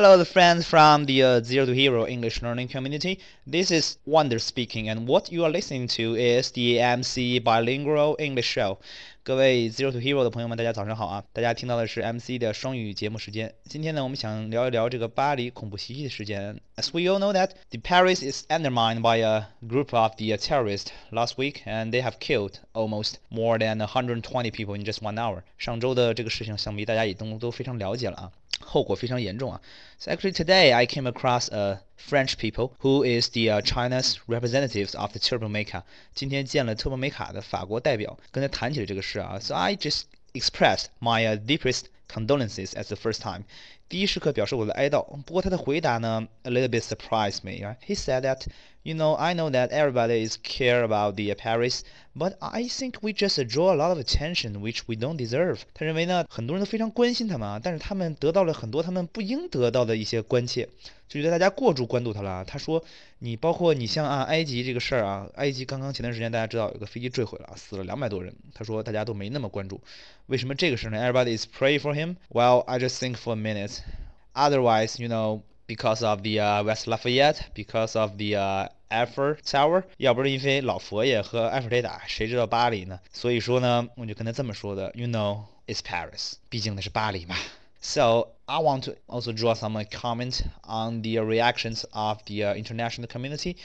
Hello, the friends from the uh, Zero to Hero English Learning Community. This is Wonder speaking, and what you are listening to is the MC Bilingual English Show. 各位 Zero to Hero 的朋友们，大家早上好啊！大家听到的是 MC 的双语节目时间。今天呢，我们想聊一聊这个巴黎恐怖袭击的事件。As we all know that the Paris is undermined by a group of the terrorists last week, and they have killed almost more than 120 people in just one hour. 上周的这个事情，想必大家也都都非常了解了啊。 后果非常严重啊。So actually today I came across a French people who is the uh, China's representatives of the Turbo Mecha。今天见了特波梅卡的法国代表，跟他谈起了这个事啊。So I just expressed my uh, deepest condolences as the first time. 第一时刻表示我的哀悼。不过他的回答呢，a little bit surprised me. He said that, you know, I know that everybody is care about the Paris, but I think we just draw a lot of attention which we don't deserve. 他认为呢，很多人都非常关心他们啊，但是他们得到了很多他们不应得到的一些关切。就觉得大家过度关注他了。他说，你包括你像啊，埃及这个事儿啊，埃及刚刚前段时间大家知道有个飞机坠毁了，死了两百多人。他说大家都没那么关注，为什么这个事呢？Everybody is pray for. Well, I just think for a minute. Otherwise, you know, because of the uh, West Lafayette, because of the uh, Eiffel Tower，要不是因为老佛爷和埃菲尔铁塔，谁知道巴黎呢？所以说呢，我就跟他这么说的，You know, it's Paris，毕竟那是巴黎嘛。So I want to also draw some comment on the reactions of the international community.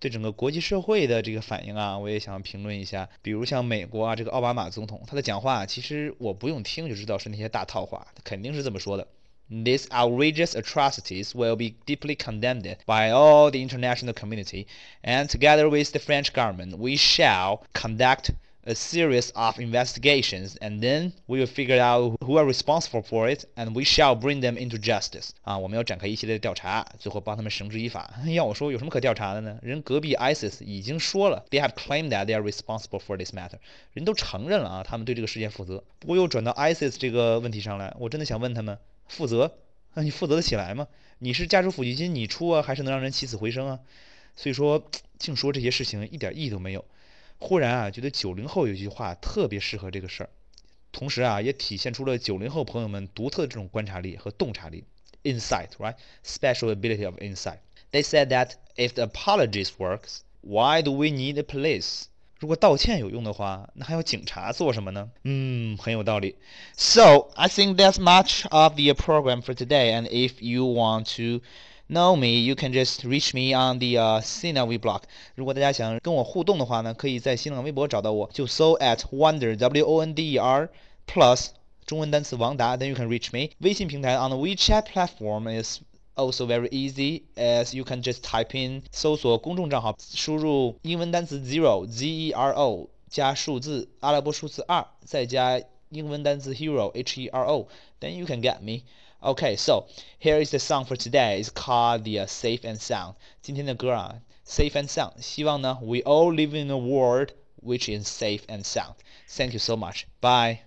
对整个国际社会的这个反应啊，我也想评论一下。比如像美国啊，这个奥巴马总统他的讲话，其实我不用听就知道是那些大套话，他肯定是这么说的。These outrageous atrocities will be deeply condemned by all the international community, and together with the French government, we shall conduct a series of investigations, and then we will figure out who are responsible for it, and we shall bring them into justice. 啊，我们要展开一系列的调查，最后帮他们绳之以法。要我说，有什么可调查的呢？人隔壁 ISIS 已经说了，they have claimed that they are responsible for this matter，人都承认了啊，他们对这个事件负责。不过又转到 ISIS 这个问题上来，我真的想问他们，负责？那你负责得起来吗？你是家属抚恤金你出啊，还是能让人起死回生啊？所以说，净说这些事情一点意义都没有。忽然啊，觉得九零后有句话特别适合这个事儿，同时啊，也体现出了九零后朋友们独特的这种观察力和洞察力，insight，right？Special ability of insight. They said that if the apologies works, why do we need a police? 如果道歉有用的话，那还要警察做什么呢？嗯，很有道理。So I think that's much of the program for today. And if you want to know me, you can just reach me on the uh, Sina Weblog。如果大家想跟我互动的话呢，可以在新浪微博找到我，就搜 at wonder w o n d e r plus 中文单词王达，then you can reach me。微信平台 on the WeChat platform is also very easy as you can just type in 搜索公众账号，输入英文单词 zero z e r o 加数字阿拉伯数字二，再加英文单词 hero h e r o，then you can get me。 Okay, so here is the song for today. It's called the uh, Safe and Sound. 今天的歌啊，Safe and Sound. 希望呢，we all live in a world which is safe and sound. Thank you so much. Bye.